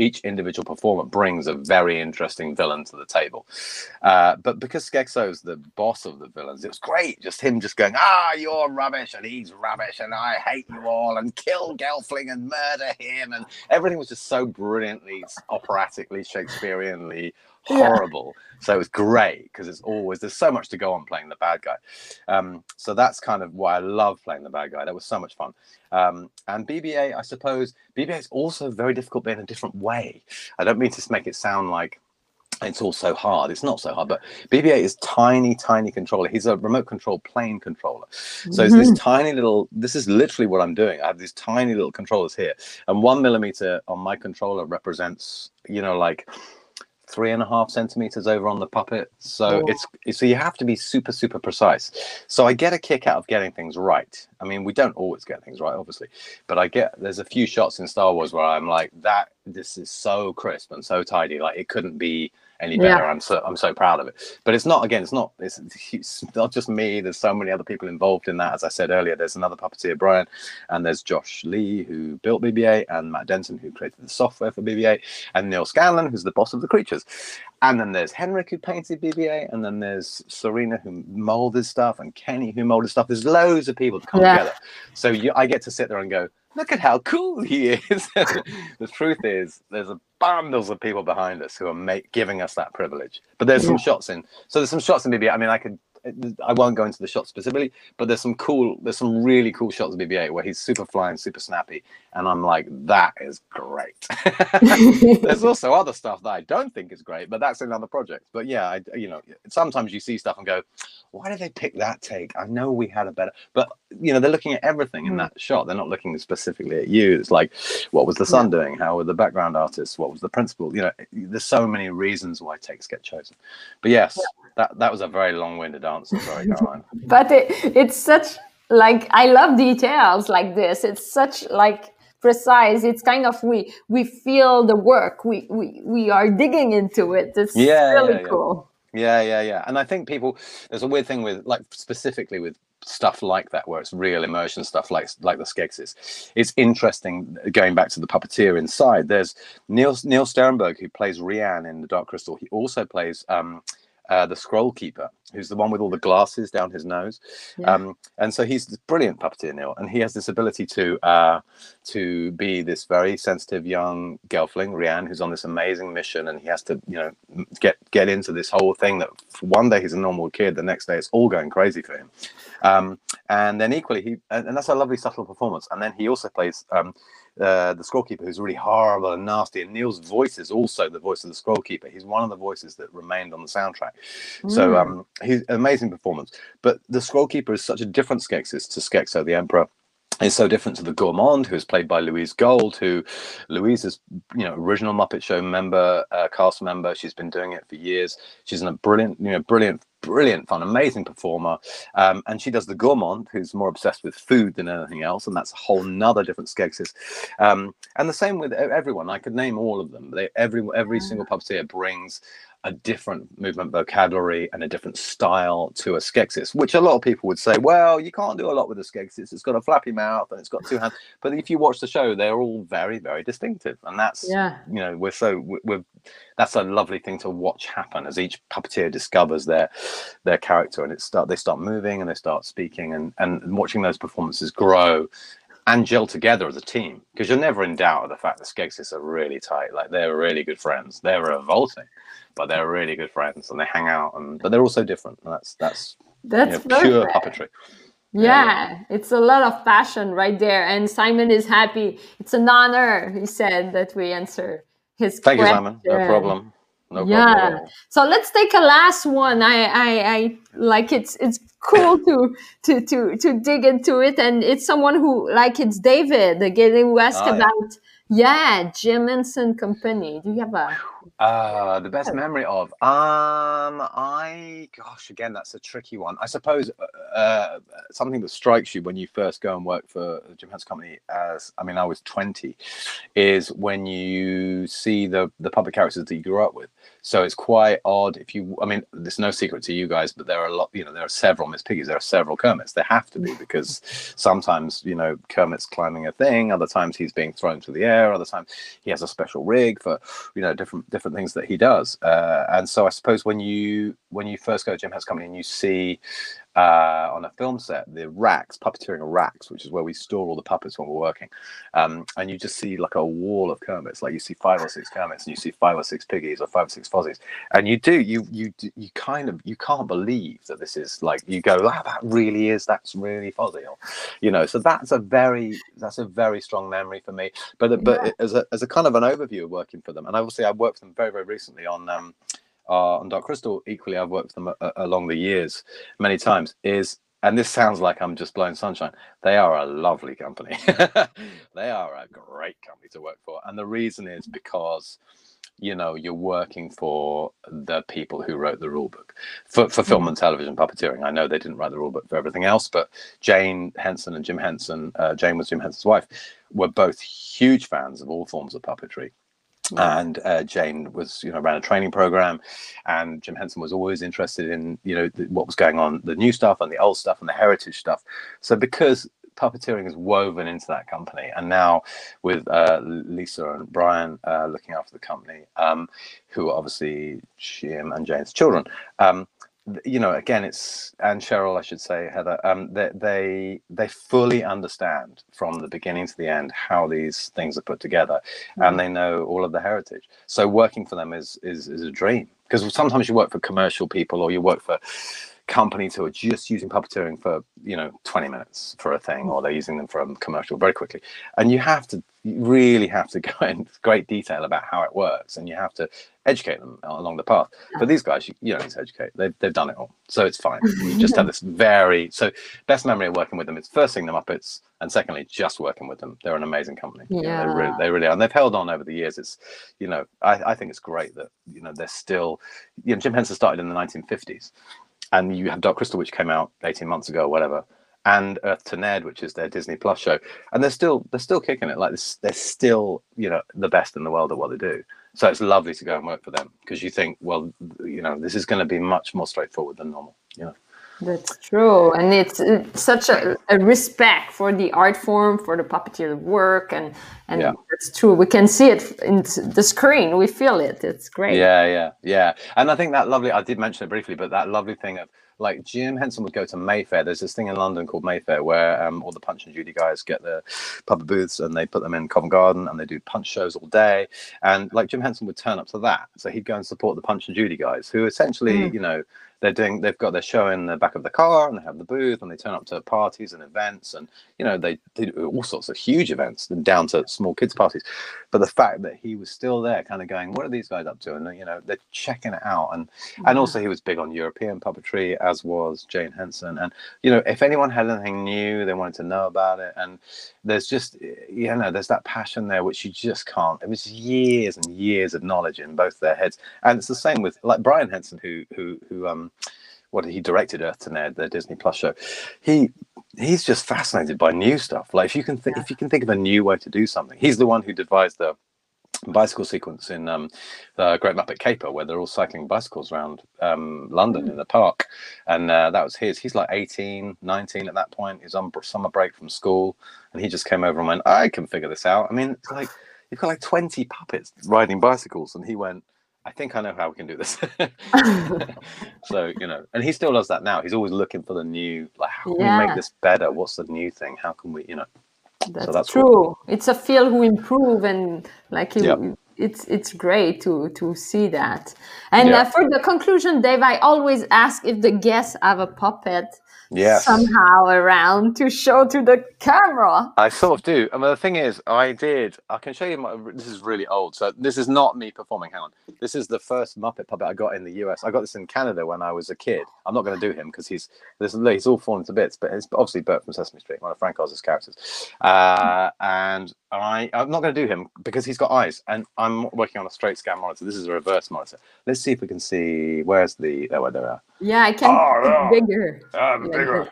each individual performer brings a very interesting villain to the table. Uh, but because Skekso is the boss of the villains, it was great. Just him just going, ah, you're rubbish and he's rubbish and I hate you all and kill Gelfling and murder him. And everything was just so brilliantly, operatically, Shakespeareanly horrible. Yeah. So it was great because it's always there's so much to go on playing the bad guy. Um, so that's kind of why I love playing the bad guy. That was so much fun. Um, and BB-8, I suppose BB-8 is also very difficult, but in a different way. I don't mean to make it sound like it's all so hard. It's not so hard, but BB-8 is tiny, tiny controller. He's a remote control plane controller. So mm-hmm. it's this tiny little. This is literally what I'm doing. I have these tiny little controllers here, and one millimeter on my controller represents, you know, like three and a half centimeters over on the puppet. So oh. it's so you have to be super super precise. So I get a kick out of getting things right. I mean, we don't always get things right, obviously, but I get there's a few shots in Star Wars where I'm like, that this is so crisp and so tidy. Like it couldn't be any better. Yeah. I'm so I'm so proud of it. But it's not again. It's not. It's, it's, not just me. There's so many other people involved in that. As I said earlier, there's another puppeteer, Brian, and there's Josh Lee who built BB-8, and Matt Denton who created the software for BB-8, and Neil Scanlan who's the boss of the creatures. And then there's Henrik who painted BB-8, and then there's Serena who molded stuff, and Kenny who molded stuff. There's loads of people to come yeah. together. So you, I get to sit there and go, look at how cool he is. the truth is, there's a bundles of people behind us who are make, giving us that privilege. But there's some shots in. So there's some shots in BB. I mean, I could I won't go into the shot specifically, but there's some cool, there's some really cool shots of BB-8 where he's super flying, super snappy, and I'm like, that is great. there's also other stuff that I don't think is great, but that's another project. But yeah, I, you know, sometimes you see stuff and go, why did they pick that take? I know we had a better, but you know, they're looking at everything in hmm. that shot. They're not looking specifically at you. It's like, what was the sun yeah. doing? How were the background artists? What was the principal? You know, there's so many reasons why takes get chosen. But yes, yeah that that was a very long-winded answer. Sorry, Caroline. but it, it's such like I love details like this. It's such like precise. It's kind of we we feel the work. We we we are digging into it. It's yeah, really yeah, yeah. cool. Yeah, yeah, yeah. And I think people there's a weird thing with like specifically with stuff like that where it's real immersion stuff like like the Skeksis. It's interesting going back to the puppeteer inside. There's Neil Neil Sterenberg who plays Rian in the Dark Crystal. He also plays um, uh, the Scroll Keeper, who's the one with all the glasses down his nose. Yeah. Um, and so he's this brilliant puppeteer, Neil, and he has this ability to uh, to be this very sensitive young gelfling, Rian, who's on this amazing mission, and he has to, you know, get get into this whole thing that one day he's a normal kid, the next day it's all going crazy for him. Um, and then equally, he and, and, that's a lovely subtle performance. And then he also plays um, uh, the Scrollkeeper, who's really horrible and nasty. And Neil's voice is also the voice of the Scrollkeeper. He's one of the voices that remained on the soundtrack. Mm. So um, he's amazing performance. But the Scrollkeeper is such a different Skeksis to Skekso the Emperor is so different to the Gourmand, who is played by Louise Gold, who Louise is, you know, original Muppet Show member, uh, cast member. She's been doing it for years. She's a brilliant, you know, brilliant, brilliant fun, amazing performer. Um, and she does the Gourmand, who's more obsessed with food than anything else, and that's a whole nother different Skeksis. Um, and the same with everyone. I could name all of them. They, every every single puppeteer brings a different movement vocabulary and a different style to a Skeksis, which a lot of people would say, well, you can't do a lot with a Skeksis. It's got a flappy mouth and it's got two hands. But if you watch the show, they're all very, very distinctive. And that's, yeah. you know, we're so, we're, that's a lovely thing to watch happen as each puppeteer discovers their, their character and it start, they start moving and they start speaking and, and watching those performances grow and gel together as a team. Because you're never in doubt of the fact that Skeksis are really tight. Like they're really good friends. They're revolting but they're really good friends and they hang out and but they're also different. And that's that's that's you know, pure puppetry. Yeah, yeah, it's a lot of passion right there. And simon is happy. It's an honor he said that we answer his thank question. you simon. No problem. No yeah. problem so let's take a last one. I i i like it's it's cool to to to to dig into it. And it's someone who like it's david again who asked about yeah. yeah jim henson company. Do you have a uh, the best memory of um, I gosh, again, that's a tricky one. I suppose uh, uh, something that strikes you when you first go and work for the Jim Henson Company, as I mean, I was twenty, is when you see the the public characters that you grew up with. So it's quite odd if you. I mean, there's no secret to you guys, but there are a lot. You know, there are several Miss Piggies. There are several Kermits. There have to be because sometimes you know Kermit's climbing a thing. Other times he's being thrown to the air. Other times he has a special rig for you know different different things that he does. Uh, and so I suppose when you when you first go to Jim Henson's company and you see uh, on a film set, the racks, puppeteering racks, which is where we store all the puppets when we're working. Um, and you just see like a wall of Kermits, like you see five or six Kermits, and you see five or six Piggies or five or six Fozzies, and you do you you you kind of you can't believe that this is like you go, ah, that really is that's really Fozzie, or, you know. So that's a very that's a very strong memory for me. But but yeah. as a as a kind of an overview of working for them, and obviously I worked for them very very recently on. Um, uh, on Dark Crystal, equally, I've worked with them a, a, along the years many times. Is and this sounds like I'm just blowing sunshine. They are a lovely company. they are a great company to work for, and the reason is because you know you're working for the people who wrote the rulebook for, for film and television puppeteering i know they didn't write the rule book for everything else but jane henson and jim henson uh, jane was jim henson's wife were both huge fans of all forms of puppetry and uh, Jane was, you know, ran a training program, and Jim Henson was always interested in, you know, the, what was going on, the new stuff and the old stuff and the heritage stuff. So because puppeteering is woven into that company, and now with uh, Lisa and Brian uh, looking after the company, um, who are obviously Jim and Jane's children. Um, you know, again, it's and Cheryl, I should say, Heather. Um, they they they fully understand from the beginning to the end how these things are put together, mm-hmm. and they know all of the heritage. So working for them is is is a dream because sometimes you work for commercial people or you work for companies who are just using puppeteering for you know 20 minutes for a thing or they're using them for a commercial very quickly. And you have to you really have to go in great detail about how it works and you have to educate them along the path. But these guys you, you don't need to educate. They've, they've done it all. So it's fine. You just have this very so best memory of working with them is first thing the muppets and secondly just working with them. They're an amazing company. Yeah know, they, really, they really are and they've held on over the years. It's you know I, I think it's great that you know they're still you know jim henson started in the 1950s and you have Dark Crystal, which came out 18 months ago or whatever, and Earth to Ned, which is their Disney Plus show, and they're still they're still kicking it. Like they're still you know the best in the world at what they do. So it's lovely to go and work for them because you think, well, you know, this is going to be much more straightforward than normal. You know. That's true, and it's, it's such a, a, respect for the art form, for the puppeteer work, and and yeah. that's true. We can see it in the screen. We feel it. It's great. Yeah, yeah, yeah. And I think that lovely. I did mention it briefly, but that lovely thing of like Jim Henson would go to Mayfair. There's this thing in London called Mayfair where um, all the Punch and Judy guys get their puppet booths and they put them in Covent Garden and they do punch shows all day. And like Jim Henson would turn up to that, so he'd go and support the Punch and Judy guys, who essentially, mm. you know, they're doing they've got their show in the back of the car and they have the booth and they turn up to parties and events and you know they, do all sorts of huge events and down to small kids parties. But the fact that he was still there kind of going what are these guys up to? And you know they're checking it out and yeah. and also he was big on european puppetry as was jane henson and you know if anyone had anything new they wanted to know about it and there's just you know there's that passion there which you just can't it was years and years of knowledge in both their heads. And it's the same with like brian henson who who who um what he directed Earth to Ned, the Disney Plus show. He he's just fascinated by new stuff. Like if you can think yeah. if you can think of a new way to do something, he's the one who devised the bicycle sequence in um, the Great Muppet Caper, where they're all cycling bicycles around um, London mm. in the park. And uh, that was his. He's like 18, 19 at that point. He's on summer break from school. And he just came over and went, I can figure this out. I mean, it's like, you've got like 20 puppets riding bicycles. And he went, I think I know how we can do this. so, you know, and he still does that now. He's always looking for the new, like, how can yeah. we make this better? What's the new thing? How can we, you know? That's, so that's true. Cool. It's a field who improve and like yep. it's it's great to to see that. And yeah. uh, for the conclusion, Dave, I always ask if the guests have a puppet yes. somehow around to show to the camera. I sort of do. I mean, the thing is, I did. I can show you. My, this is really old. So this is not me performing. Hang on. This is the first Muppet puppet I got in the US. I got this in Canada when I was a kid. I'm not going to do him because he's this, he's all fallen to bits. But it's obviously Bert from Sesame Street, one of Frank Oz's characters. Uh, and I, I'm not going to do him because he's got eyes, and I'm working on a straight scan monitor. This is a reverse monitor. Let's see if we can see. Where's the? Oh, where they are. Yeah, I can. Oh, no. Bigger. Uh, bigger.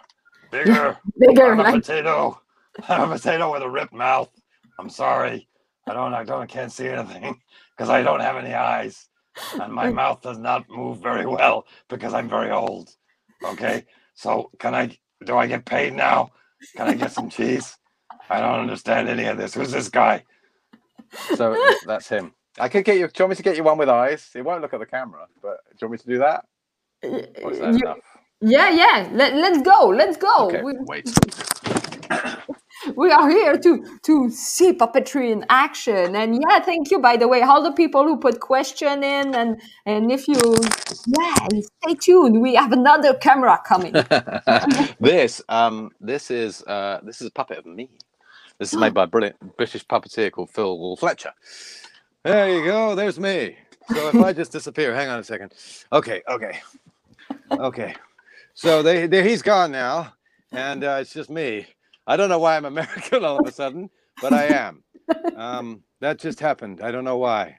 Bigger. bigger. I'm a potato. I'm a potato with a ripped mouth. I'm sorry. I don't. I don't. I can't see anything because I don't have any eyes, and my mouth does not move very well because I'm very old. Okay. So can I? Do I get paid now? Can I get some cheese? I don't understand any of this. Who's this guy? So that's him. I could get you. Do you want me to get you one with eyes? It won't look at the camera, but do you want me to do that? That you, yeah, yeah. Let, let's go. Let's go. Okay, we, wait. we are here to to see puppetry in action and yeah thank you by the way all the people who put question in and and if you yeah stay tuned we have another camera coming this um this is uh this is a puppet of me this is made by a brilliant British puppeteer called Phil Fletcher. There you go. There's me. So if I just disappear, hang on a second. Okay, okay, okay. So they, they he's gone now, and uh, it's just me. I don't know why I'm American all of a sudden, but I am. Um, that just happened. I don't know why.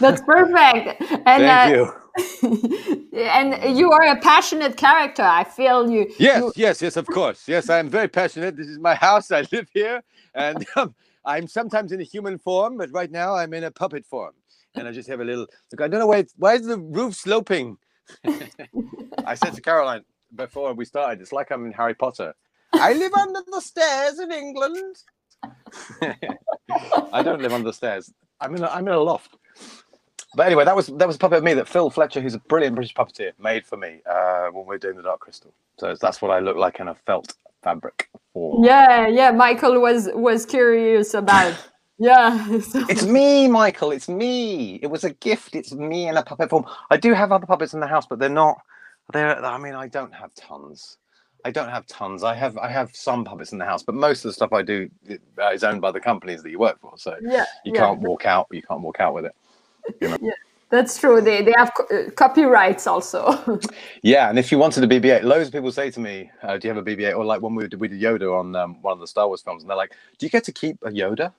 That's perfect. And, Thank uh, you. and you are a passionate character. I feel you. Yes, you... yes, yes. Of course, yes. I am very passionate. This is my house. I live here, and um, I'm sometimes in a human form, but right now I'm in a puppet form, and I just have a little. Look, I don't know why. why is the roof sloping? I said to Caroline before we started, it's like I'm in Harry Potter. I live under the stairs in England. I don't live under the stairs. I'm in a, I'm in a loft. but anyway, that was that was a puppet of me that Phil Fletcher, who's a brilliant British puppeteer, made for me uh, when we were doing the Dark Crystal. So that's what I look like in a felt fabric form. Yeah, yeah. Michael was was curious about. Yeah. it's me, Michael. It's me. It was a gift. It's me in a puppet form. I do have other puppets in the house, but they're not. They're. I mean, I don't have tons. I don't have tons. I have I have some puppets in the house, but most of the stuff I do uh, is owned by the companies that you work for. So yeah, you yeah. can't walk out. You can't walk out with it. You know? Yeah, that's true. They they have co- uh, copyrights also. yeah, and if you wanted a BB-8, loads of people say to me, uh, "Do you have a BB-8?" Or like when we did, we did Yoda on um, one of the Star Wars films, and they're like, "Do you get to keep a Yoda?"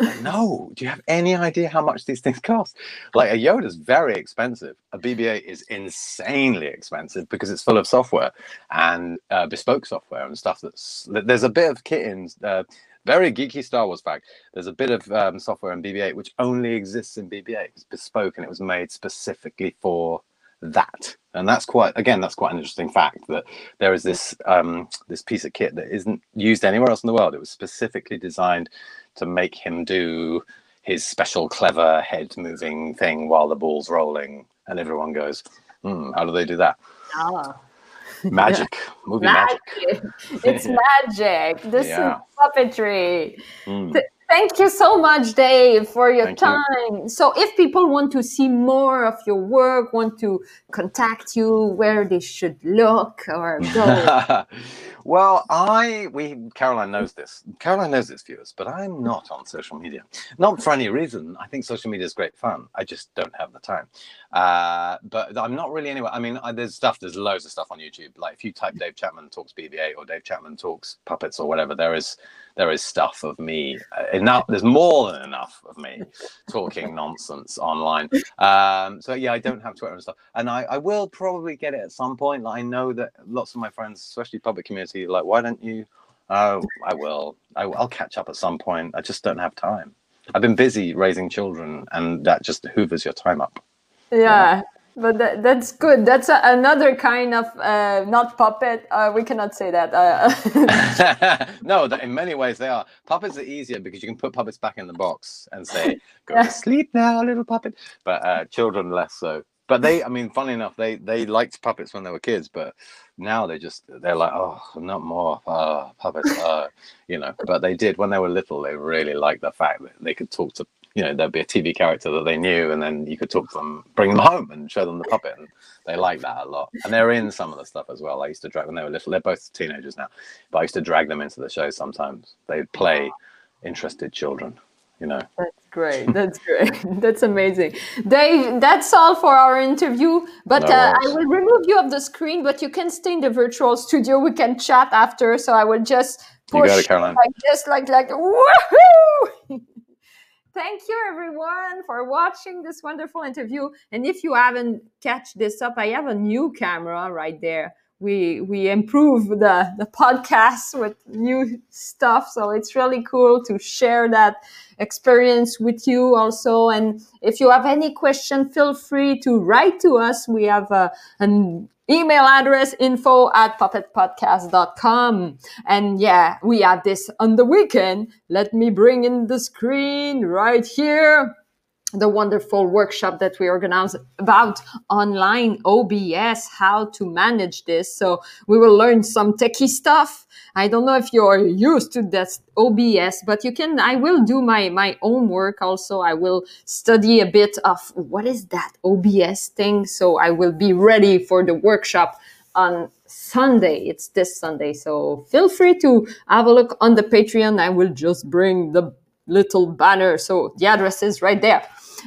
Like, no. Do you have any idea how much these things cost? Like a Yoda is very expensive. A BB-8 is insanely expensive because it's full of software and uh, bespoke software and stuff. That's there's a bit of kit in. Uh, very geeky Star Wars fact. There's a bit of um, software in BB-8 which only exists in BB-8. It's bespoke and it was made specifically for that and that's quite again that's quite an interesting fact that there is this um, this piece of kit that isn't used anywhere else in the world it was specifically designed to make him do his special clever head moving thing while the ball's rolling and everyone goes hmm, how do they do that ah. magic movie magic, magic. it's magic this yeah. is puppetry mm. Thank you so much, Dave, for your Thank time. You. So, if people want to see more of your work, want to contact you, where they should look or go? well, I we Caroline knows this. Caroline knows its viewers, but I'm not on social media. Not for any reason. I think social media is great fun. I just don't have the time. Uh, but I'm not really anywhere. I mean, I, there's stuff. There's loads of stuff on YouTube. Like if you type Dave Chapman talks BB-8 or Dave Chapman talks puppets or whatever, there is there is stuff of me uh, enough there's more than enough of me talking nonsense online. Um, so yeah i don't have twitter and stuff. And I, I will probably get it at some point. Like i know that lots of my friends especially public community like why don't you? Oh i will. I, i'll catch up at some point. I just don't have time. I've been busy raising children and that just hoovers your time up. Yeah but that, that's good. That's a, another kind of uh, not puppet. Uh, we cannot say that. Uh, no, in many ways they are. Puppets are easier because you can put puppets back in the box and say, "Go yeah. to sleep now, little puppet." But uh, children less so. But they, I mean, funny enough, they they liked puppets when they were kids, but now they just they're like, "Oh, not more uh, puppets," uh, you know. But they did when they were little. They really liked the fact that they could talk to you know there'd be a TV character that they knew, and then you could talk to them, bring them home, and show them the puppet, and they like that a lot. And they're in some of the stuff as well. I used to drag them when they were little. They're both teenagers now, but I used to drag them into the show sometimes. They'd play interested children. You know. That's great. That's great. that's amazing. Dave, that's all for our interview. But no uh, I will remove you of the screen, but you can stay in the virtual studio. We can chat after. So I will just push you got it, Caroline. like this, like like woohoo! Thank you everyone for watching this wonderful interview. And if you haven't catch this up, I have a new camera right there. We we improve the the podcast with new stuff, so it's really cool to share that experience with you also. And if you have any question, feel free to write to us. We have a, an email address info at puppetpodcast.com. And yeah, we have this on the weekend. Let me bring in the screen right here the wonderful workshop that we organize about online OBS, how to manage this. So we will learn some techie stuff. I don't know if you're used to that OBS, but you can, I will do my, my own work also. I will study a bit of what is that OBS thing. So I will be ready for the workshop on Sunday. It's this Sunday. So feel free to have a look on the Patreon. I will just bring the little banner. So the address is right there.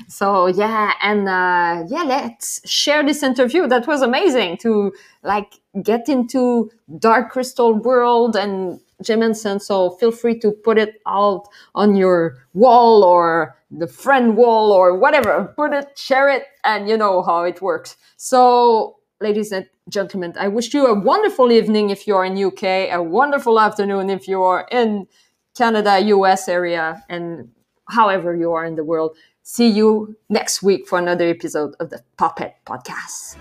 So yeah, and uh, yeah, let's share this interview. That was amazing to like get into Dark Crystal world and Jim Henson. So feel free to put it out on your wall or the friend wall or whatever. Put it, share it, and you know how it works. So ladies and gentlemen, I wish you a wonderful evening if you are in UK, a wonderful afternoon if you are in Canada, US area, and however you are in the world. See you next week for another episode of the Puppet Podcast.